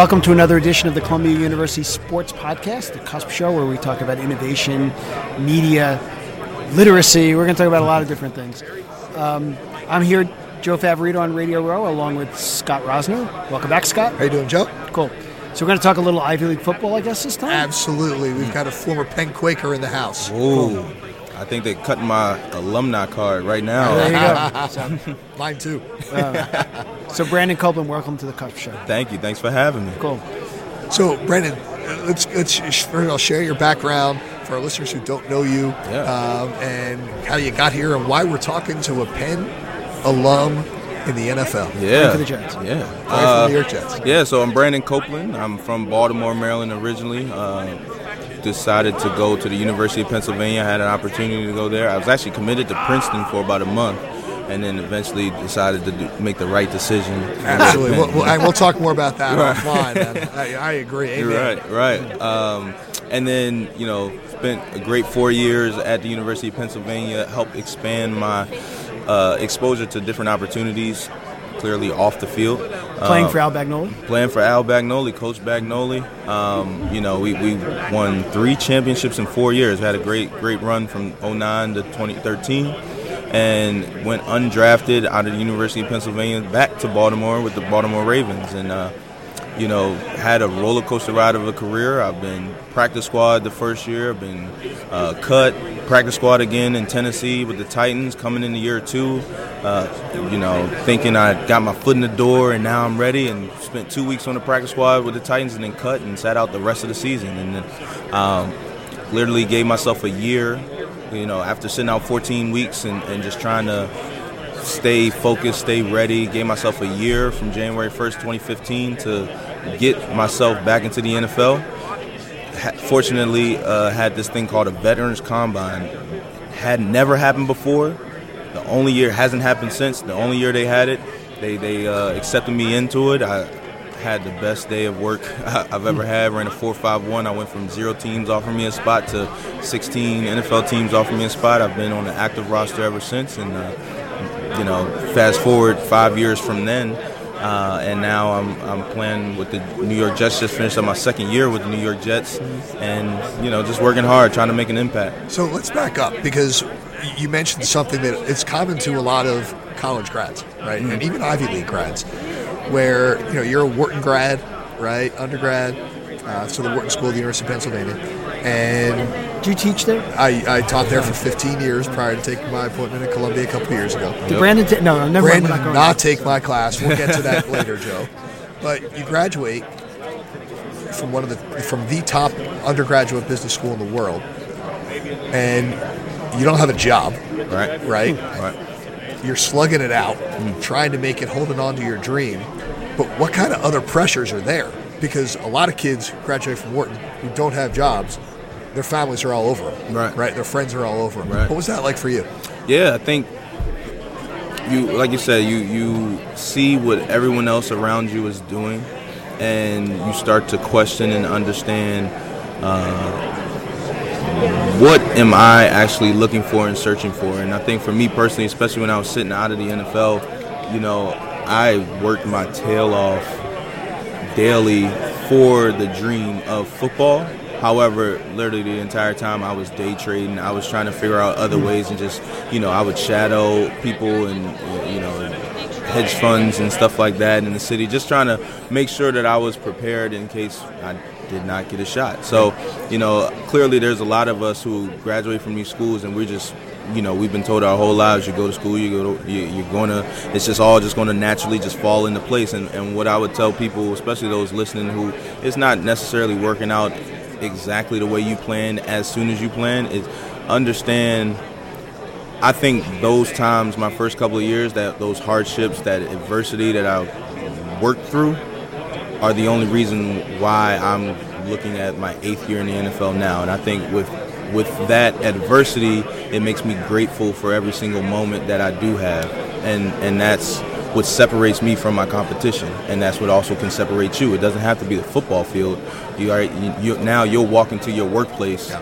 Welcome to another edition of the Columbia University Sports Podcast, the Cusp Show, where we talk about innovation, media, literacy. We're going to talk about a lot of different things. Um, I'm here, Joe Favorito on Radio Row, along with Scott Rosner. Welcome back, Scott. How you doing, Joe? Cool. So we're going to talk a little Ivy League football, I guess, this time. Absolutely. We've got a former Penn Quaker in the house. Ooh. I think they're cutting my alumni card right now. There you go. Mine too. So Brandon Copeland, welcome to the Cusp Show. Thank you. Thanks for having me. Cool. So, Brendan, uh, let's let's first of all share your background for our listeners who don't know you, Yeah. um, and how you got here, and why we're talking to a Penn alum in the NFL. Yeah. for the Jets. Yeah. Right from Uh, the New York Jets. yeah, so I'm Brandon Copeland. I'm from Baltimore, Maryland originally. Uh, decided to go to the University of Pennsylvania. had an opportunity to go there. I was actually committed to Princeton for about a month. And then eventually decided to do, make the right decision. Absolutely. We'll, we'll, we'll talk more about that Right. offline. I, I agree. Amen. Right, right. Um, and then you know, spent a great four years at the University of Pennsylvania. Helped expand my uh, exposure to different opportunities. Clearly off the field. Playing Um, for Al Bagnoli. playing for Al Bagnoli, Coach Bagnoli. Um, you know, we, we won three championships in four years. We had a great great run from 09 to 2013, and went undrafted out of the University of Pennsylvania back to Baltimore with the Baltimore Ravens, and uh, you know had a roller coaster ride of a career. I've been practice squad the first year. I've been uh, cut practice squad again in Tennessee with the Titans coming into year two. Uh, you know, thinking I got my foot in the door and now I'm ready. And spent two weeks on the practice squad with the Titans and then cut and sat out the rest of the season. And then um, literally gave myself a year. You know, after sitting out 14 weeks and, and just trying to stay focused, stay ready. Gave myself a year from January 1st, 2015 to get myself back into the NFL. Fortunately, uh, had this thing called a Veterans Combine. Had never happened before. The only year hasn't happened since. The only year they had it, they they uh, accepted me into it. I had the best day of work I've ever had. Ran a four five one. I went from zero teams offering me a spot to 16 NFL teams offering me a spot. I've been on an active roster ever since, and uh, you know, fast forward five years from then, uh, and now I'm I'm playing with the New York Jets. Just finished up my second year with the New York Jets, and you know, just working hard, trying to make an impact. So let's back up because you mentioned something that it's common to a lot of college grads, right, and even Ivy League grads, where you know you're a Wharton grad, right, undergrad, uh, so the Wharton School of the University of Pennsylvania, and do you teach there? I, I taught there for 15 years prior to taking my appointment at Columbia a couple of years ago. Did Brandon? ta- no, never. Brandon We're did going not there. take my class. We'll get to that later, Joe. But you graduate from one of the from the top undergraduate business school in the world, and you don't have a job, Right. right? Right. You're slugging it out, trying to make it, holding on to your dream. But what kind of other pressures are there? Because a lot of kids graduate from Wharton who don't have jobs, their families are all over them, Right. Right, their friends are all over them. Right. What was that like for you? Yeah, I think you like you said, you you see what everyone else around you is doing, and you start to question and understand uh, what am I actually looking for and searching for. And I think for me personally, especially when I was sitting out of the NFL, you know, I worked my tail off daily for the dream of football. However, literally the entire time I was day trading, I was trying to figure out other ways and just, you know, I would shadow people and, you know, hedge funds and stuff like that in the city, just trying to make sure that I was prepared in case I did not get a shot. So, you know, clearly there's a lot of us who graduate from these schools and we're just you know we've been told our whole lives you go to school you go to you, you're gonna it's just all just gonna naturally just fall into place and, and what i would tell people especially those listening who it's not necessarily working out exactly the way you plan as soon as you plan is understand i think those times my first couple of years that those hardships that adversity that i worked through are the only reason why i'm looking at my eighth year in the nfl now and i think with with that adversity, it makes me grateful for every single moment that I do have, and and that's what separates me from my competition, and that's what also can separate you. It doesn't have to be the football field. You are you, you, now you'll walk into your workplace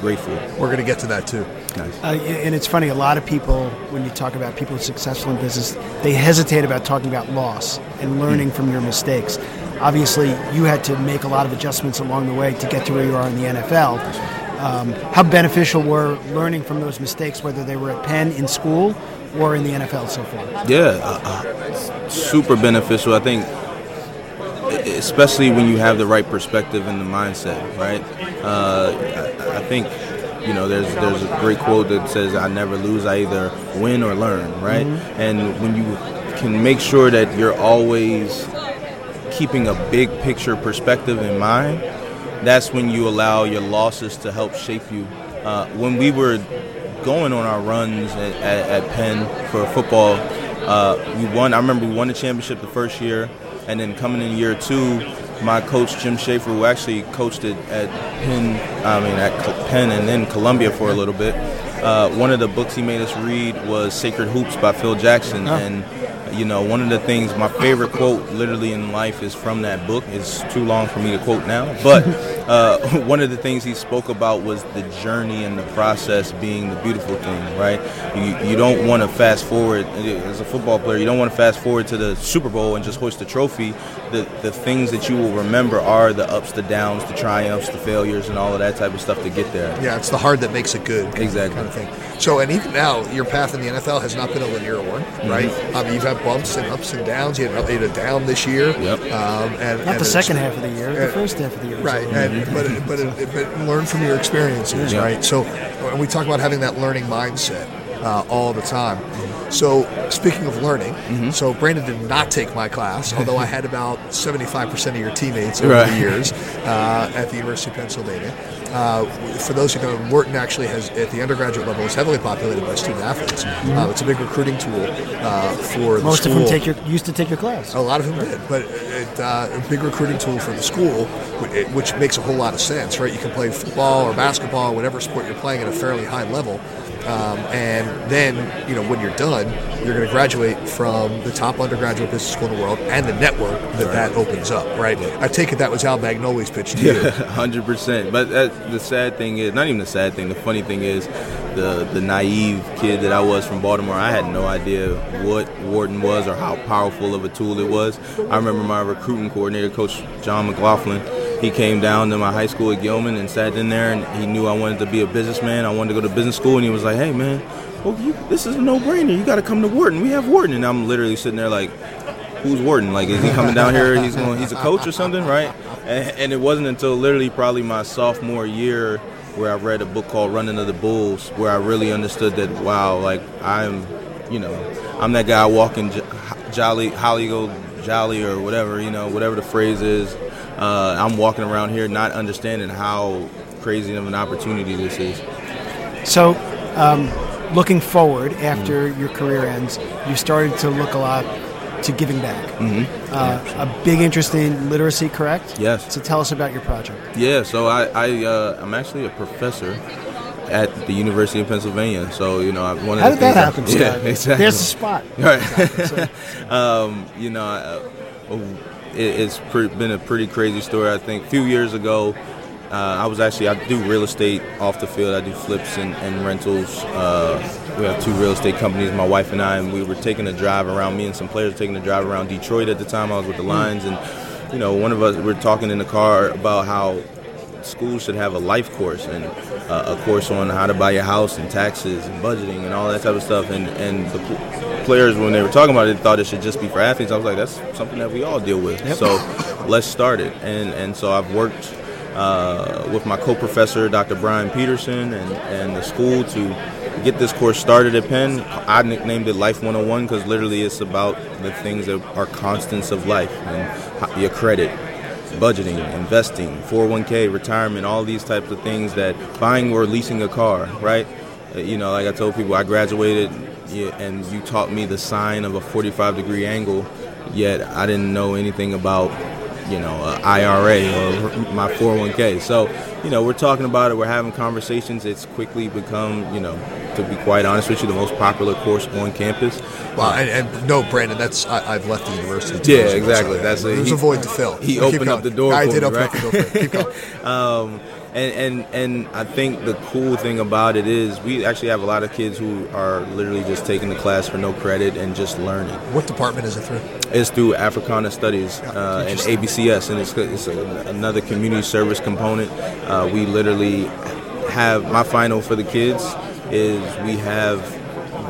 grateful. We're going to get to that too. Nice. Uh, and it's funny, a lot of people, when you talk about people successful in business, they hesitate about talking about loss and learning from your mistakes. Obviously you had to make a lot of adjustments along the way to get to where you are in the NFL. Um, how beneficial were learning from those mistakes, whether they were at Penn in school or in the NFL so far? Yeah, uh, uh, super beneficial. I think, especially when you have the right perspective and the mindset, right? Uh, I, I think you know, there's there's a great quote that says, "I never lose. I either win or learn." Right? Mm-hmm. And when you can make sure that you're always keeping a big picture perspective in mind, that's when you allow your losses to help shape you. Uh, when we were going on our runs at, at, at Penn for football, uh, we won. I remember we won the championship the first year, and then coming in year two, my coach Jim Schaefer, who actually coached it at Penn, I mean at Penn and then Columbia for a little bit. Uh, one of the books he made us read was Sacred Hoops by Phil Jackson, oh. and you know, one of the things, my favorite quote literally in life is from that book. It's too long for me to quote now. But uh, one of the things he spoke about was the journey and the process being the beautiful thing, right? You, you don't want to fast forward, as a football player, you don't want to fast forward to the Super Bowl and just hoist the trophy. The, the things that you will remember are the ups, the downs, the triumphs, the failures, and all of that type of stuff to get there. Yeah, it's the hard that makes it good. Exactly. Kind of thing. So, and even now, your path in the NFL has not been a linear one, right? Mm-hmm. Um, you've had bumps and ups and downs. You had, a down this year. Yep. Um, and, Not and the second half of the year, the first half of the year. Right. And, but, but, but learn from your experiences, yeah. right? So, when we talk about having that learning mindset uh, all the time. So, speaking of learning, mm-hmm. so Brandon did not take my class, although I had about 75% of your teammates over right. the years uh, at the University of Pennsylvania. Uh, for those who know, Wharton actually has, at the undergraduate level, is heavily populated by student athletes. Mm-hmm. Uh, it's a big recruiting tool uh, for Most the school. of them take your, used to take your class. A lot of them did, but it, uh, a big recruiting tool for the school, which makes a whole lot of sense, right? You can play football or basketball, or whatever sport you're playing at a fairly high level um, and then, you know, when you're done, you're going to graduate from the top undergraduate business school in the world and the network that right. that opens up, right? I take it that was Al Bagnoli's pitch to you. hundred percent. But that, the sad thing is, not even the sad thing. The funny thing is, the the naive kid that I was from Baltimore, I had no idea what Wharton was or how powerful of a tool it was. I remember my recruiting coordinator, Coach John McLaughlin he came down to my high school at Gilman and sat in there, and he knew I wanted to be a businessman. I wanted to go to business school, and he was like, "Hey, man, well, you, this is a no-brainer. You got to come to Wharton. We have Wharton." And I'm literally sitting there like, "Who's Wharton? Like, is he coming down here? He's going. He's a coach or something, right?" And, and it wasn't until literally probably my sophomore year where I read a book called Running of the Bulls, where I really understood that wow, like I'm, you know, I'm that guy walking jolly, holly go jolly or whatever, you know, whatever the phrase is uh, I'm walking around here not understanding how crazy of an opportunity this is. So, um, looking forward after mm-hmm. your career ends, you started to look a lot to giving back. Mm-hmm. Uh. A big interest in literacy, correct? Yes. So tell us about your project. Yeah, so I, I uh, I'm actually a professor at the University of Pennsylvania. So you know, one of how did that happen? Yeah, exactly. There's a spot. Right. um, you know. It, it's been a pretty crazy story. I think a few years ago, uh, I was actually I do real estate off the field. I do flips and, and rentals. Uh, we have two real estate companies, my wife and I, and we were taking a drive around. Me and some players were taking a drive around Detroit at the time. I was with the Lions, and you know, one of us we were talking in the car about how schools should have a life course and uh, a course on how to buy your house and taxes and budgeting and all that type of stuff. And and the players when they were talking about it thought it should just be for athletes. I was like, that's something that we all deal with. Yep. So let's start it. And and so I've worked uh, with my co-professor, Dr. Brian Peterson, and, and the school to get this course started at Penn. I nicknamed it Life 101 because literally it's about the things that are constants of life and your credit, budgeting, investing, 401k, retirement, all these types of things that buying or leasing a car, right? Uh, you know, like I told people, I graduated and you taught me the sine of a 45 degree angle, yet I didn't know anything about, you know, IRA or my 401k. So, you know, we're talking about it, we're having conversations. It's quickly become, you know, to be quite honest with you, the most popular course on campus. Well, and, and no, Brandon, that's I, have left the university. Yeah, exactly. That's a, there's he, a void to fill. He opened up the door. I did open right? up the door. Keep going. um, And, and and I think the cool thing about it is we actually have a lot of kids who are literally just taking the class for no credit and just learning. What department is it through? It's through Africana Studies uh, and ABCS, and it's, it's a, another community service component. Uh, Uh, we literally have my final for the kids is we have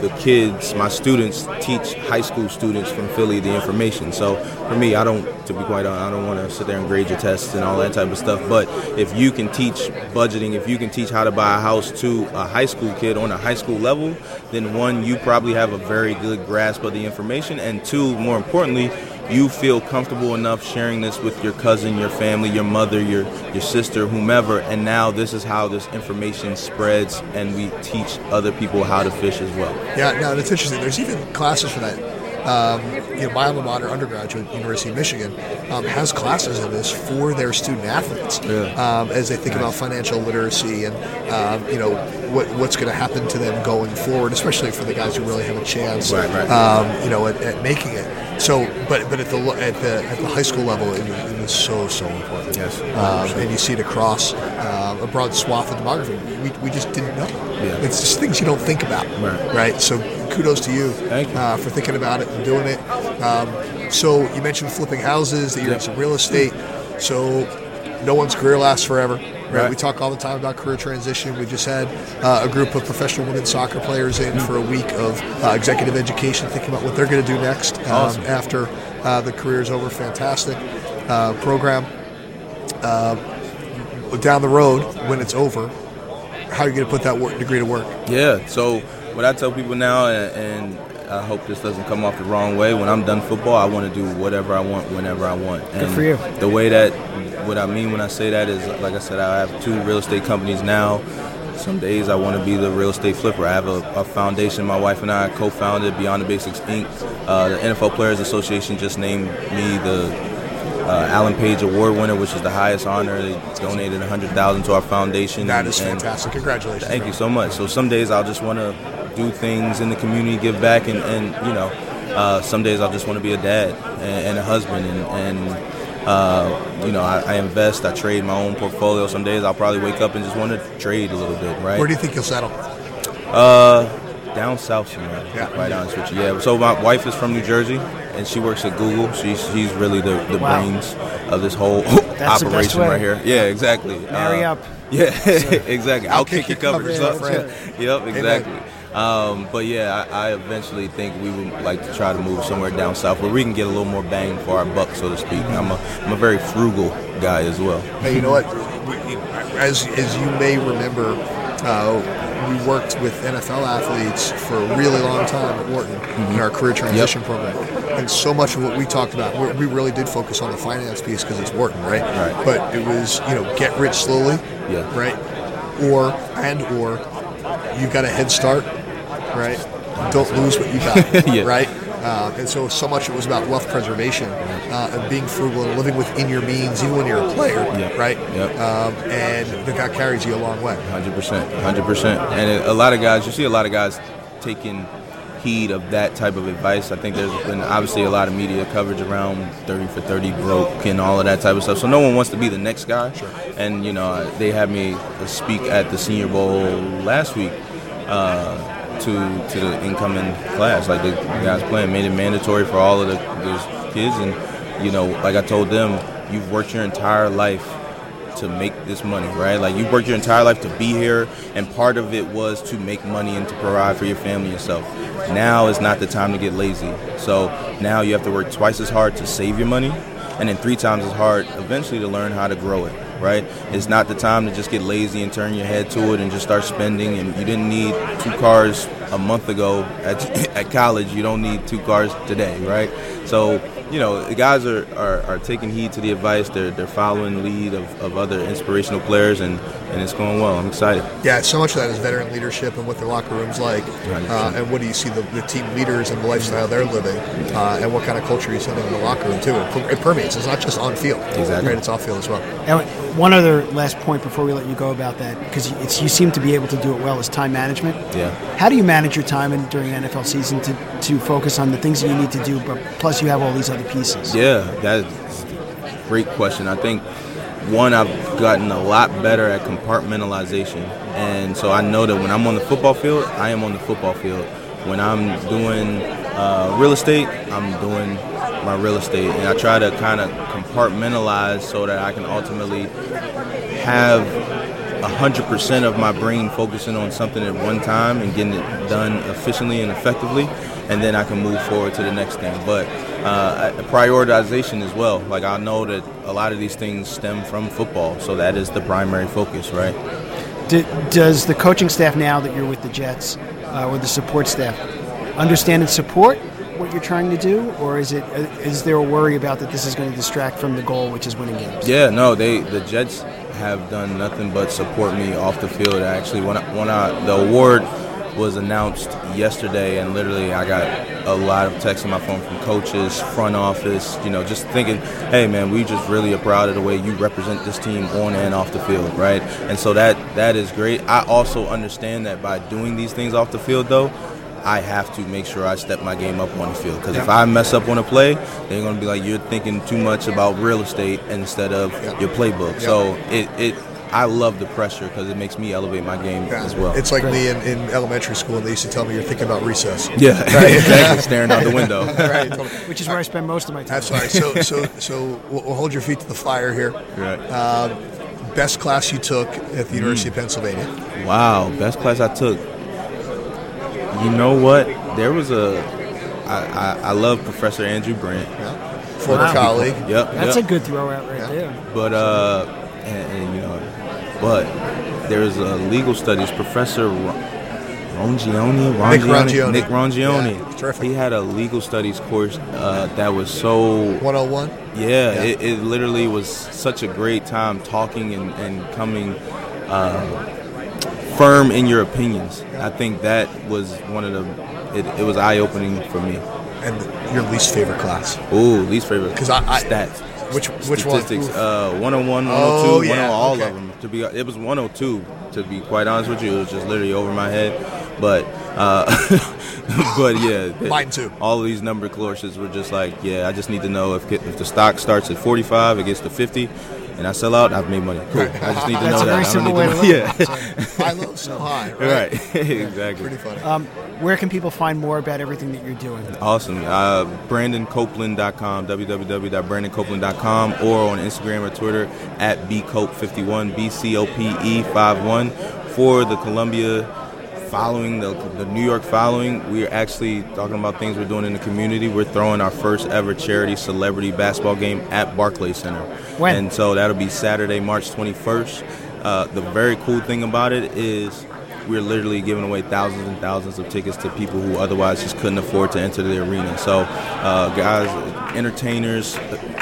the kids, my students, teach high school students from Philly the information. So for me, I don't, to be quite honest, I don't want to sit there and grade your tests and all that type of stuff. But if you can teach budgeting, if you can teach how to buy a house to a high school kid on a high school level, then one, you probably have a very good grasp of the information, and two, more importantly, you feel comfortable enough sharing this with your cousin, your family, your mother, your your sister, whomever, and now this is how this information spreads, and we teach other people how to fish as well. Yeah, no, it's interesting. There's even classes for that. Um, you know, my alma mater, undergraduate, University of Michigan, um, has classes in this for their student athletes Yeah. um, as they think about financial literacy and um, you know what, what's going to happen to them going forward, especially for the guys who really have a chance, Right, right. Um, you know, at, at making it. So, but but at the at the at the high school level, it, was- it was so so important. Yes. um, and you see it across um, a broad swath of demography. We, we just didn't know. Yeah. It's just things you don't think about, Right. right? So kudos to you, Thank you. Uh, for thinking about it and doing it. Um, so you mentioned flipping houses, that you're in some real estate. So no one's career lasts forever. Right. Right. We talk all the time about career transition. We just had uh, a group of professional women's soccer players in for a week of uh, executive education, thinking about what they're going to do next um, Awesome. after uh, the career is over. Fantastic uh, program. Uh, down the road, when it's over, how are you going to put that work, degree to work? Yeah. So what I tell people now, and, and I hope this doesn't come off the wrong way. When I'm done football, I want to do whatever I want, whenever I want. And for you. The way that, what I mean when I say that is, like I said, I have two real estate companies now. Some days I want to be the real estate flipper. I have a, a foundation. My wife and I co-founded Beyond the Basics Inc. Uh, the NFL Players Association just named me the uh, Alan Page Award winner, which is the highest honor. They donated 100000 to our foundation. That is and- fantastic. Congratulations. Thank you so much. So some days I'll just want to do things in the community, give back, and, and you know, uh, some days I'll just want to be a dad and, and a husband, and, and uh, you know, I, I invest, I trade my own portfolio. Some days I'll probably wake up and just want to trade a little bit, right? Where do you think you'll settle? Uh, down south somewhere. Yeah. Quite honest with you. Yeah. So my wife is from New Jersey, and she works at Google. She's she's really the, the Wow. brains of this whole the best operation way. right here. Yeah, exactly. Marry Uh, up. Yeah, exactly. I'll, kick, your covers up. yeah, Yep, exactly. Um, but yeah, I, I eventually think we would like to try to move somewhere down south where we can get a little more bang for our buck, so to speak. I'm a I'm a very frugal guy as well. Hey, you know what? As as you may remember, uh, we worked with NFL athletes for a really long time at Wharton in our career transition program, and so much of what we talked about, we- we really did focus on the finance piece because it's Wharton, right? Right. But it was you know get rich slowly, Yeah. right? Or and or you've got a head start, right? Don't lose what you got, Yeah. right? Uh, and so, so much it was about wealth preservation uh, and being frugal and living within your means, even when you're a player, Yep. right? Yep. Um, and that that carries you a long way. Hundred percent, hundred percent. And a lot of guys, you see a lot of guys taking heed of that type of advice. I think there's been obviously a lot of media coverage around 30 for 30 broke and all of that type of stuff. So no one wants to be the next guy. Sure. And you know, they had me speak at the Senior Bowl last week. Uh, to to the incoming class, like the guys playing, made it mandatory for all of the kids, and you know, like I told them, you've worked your entire life to make this money, right? Like you worked your entire life to be here, and part of it was to make money and to provide for your family and yourself. Now is not the time to get lazy. So now you have to work twice as hard to save your money, and then three times as hard eventually to learn how to grow it, right? It's not the time to just get lazy and turn your head to it and just start spending. And you didn't need two cars a month ago at, at college. You don't need two cars today, right? So you know, the guys are, are, are taking heed to the advice. They're, they're following the lead of, of other inspirational players, and, and it's going well. I'm excited. Yeah, so much of that is veteran leadership and what the locker room's like, uh, and what do you see the, the team leaders and the lifestyle they're living, uh, and what kind of culture you send in the locker room too. It, it permeates. It's not just on field, Exactly. right? It's off field as well. Now, one other last point before we let you go about that, because you seem to be able to do it well, is time management. Yeah. How do you manage your time in, during an NFL season to, to focus on the things that you need to do, but plus you have all these other pieces? Yeah, that's a great question. I think one, I've gotten a lot better at compartmentalization, and so I know that when I'm on the football field, I am on the football field. When I'm doing uh, real estate, I'm doing my real estate, and I try to kind of compartmentalize so that I can ultimately have 100% of my brain focusing on something at one time and getting it done efficiently and effectively, and then I can move forward to the next thing. But uh, prioritization as well. Like I know that a lot of these things stem from football, so that is the primary focus, right? does the coaching staff now that you're with the Jets, uh, or the support staff, understand and support what you're trying to do, or is it uh, there a worry about that this is going to distract from the goal, which is winning games? Yeah, no, they the Jets have done nothing but support me off the field. Actually, when I, when I, the award was announced yesterday, and literally I got a lot of texts on my phone from coaches, front office, you know, just thinking, hey man, we just really are proud of the way you represent this team on and off the field, right? And so that that is great. I also understand that by doing these things off the field, though, I have to make sure I step my game up on the field. Because if I mess up on a play, they're going to be like, you're thinking too much about real estate instead of your playbook. So it, it I love the pressure because it makes me elevate my game Yeah. as well. It's like me in, in elementary school, and they used to tell me you're thinking about recess. yeah, exactly. Staring out the window. right. totally. Which is where I spend most of my time. I'm sorry. So, so, so we'll, we'll hold your feet to the fire here. Right. Um, best class you took at the mm. University of Pennsylvania. Wow, best class I took. You know what? There was a. I, I, I love Professor Andrew Brandt. Yeah. Former Wow. colleague. Yep. That's yep. a good throw out right Yeah. there. But uh, and, and you know, but there's a legal studies professor. Ro- Rongione, Nick Rongione. Nick Rongione. Yeah, terrific. He had a legal studies course uh, that was so 101. yeah, Yeah. It, it literally was such a great time talking and, and coming uh, firm in your opinions. I think that was one of the, it, it was eye opening for me. And your least favorite class. Ooh, least favorite 'Cause I- I- stats. Which- which one? Statistics. Uh, 101, 102, Oh, 102, yeah, all okay. of them. To be, it was 102. To be quite honest with you, it was just literally over my head. But, uh, but yeah, Mine too. All of these number courses were just like, yeah, I just need to know if if the stock starts at 45, it gets to 50, and I sell out, I've made money. Cool. I just need to know that. I don't simple need way to to know- Yeah, it. High low, so high. Right. right. exactly. Pretty funny. Um, where can people find more about everything that you're doing? Awesome. Uh, BrandonCopeland.com, www.brandoncopeland.com, or on Instagram or Twitter at bcope51, B C O P E 51. For the Columbia following, the, the New York following, we're actually talking about things we're doing in the community. We're throwing our first ever charity celebrity basketball game at Barclays Center. When? And so that'll be Saturday, March 21st. Uh, the very cool thing about it is we're literally giving away thousands and thousands of tickets to people who otherwise just couldn't afford to enter the arena. So, uh, guys, entertainers,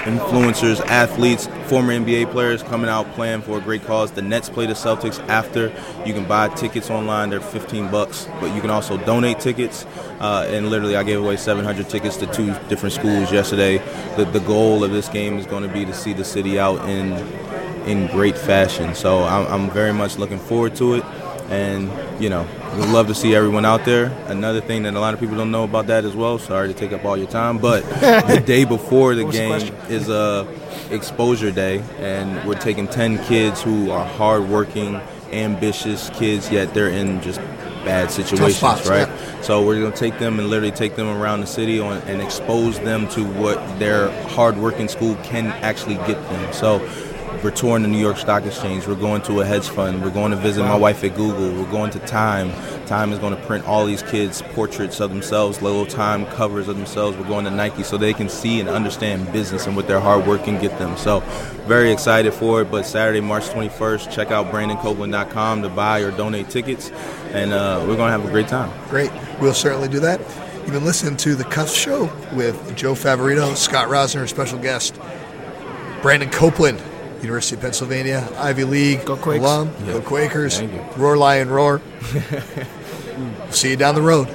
influencers, athletes, former NBA players coming out playing for a great cause. The Nets play the Celtics after. You can buy tickets online; they're 15 bucks, but you can also donate tickets. Uh, and literally, I gave away 700 tickets to two different schools yesterday. The, the goal of this game is going to be to see the city out in in great fashion. So I'm, I'm very much looking forward to it. And, you know, we'd love to see everyone out there. Another thing that a lot of people don't know about that as well, sorry to take up all your time, but the day before the was the game is a exposure day, and we're taking 10 kids who are hardworking, ambitious kids, yet they're in just bad situations, spots, right? yeah. So we're going to take them and literally take them around the city on, and expose them to what their hardworking school can actually get them. So we're touring the New York Stock Exchange. We're going to a hedge fund. We're going to visit my wife at Google. We're going to Time. Time is going to print all these kids' portraits of themselves, little Time covers of themselves. We're going to Nike so they can see and understand business and what their hard work can get them. So very excited for it. But Saturday, March 21st, check out BrandonCopeland.com to buy or donate tickets, and uh, we're going to have a great time. Great. We'll certainly do that. You've been listening to The Cusp Show with Joe Favorito, Scott Rosner, special guest, Brandon Copeland, University of Pennsylvania, Ivy League Go Quakes. alum. Go Quakers. Roar Lion Roar. See you down the road.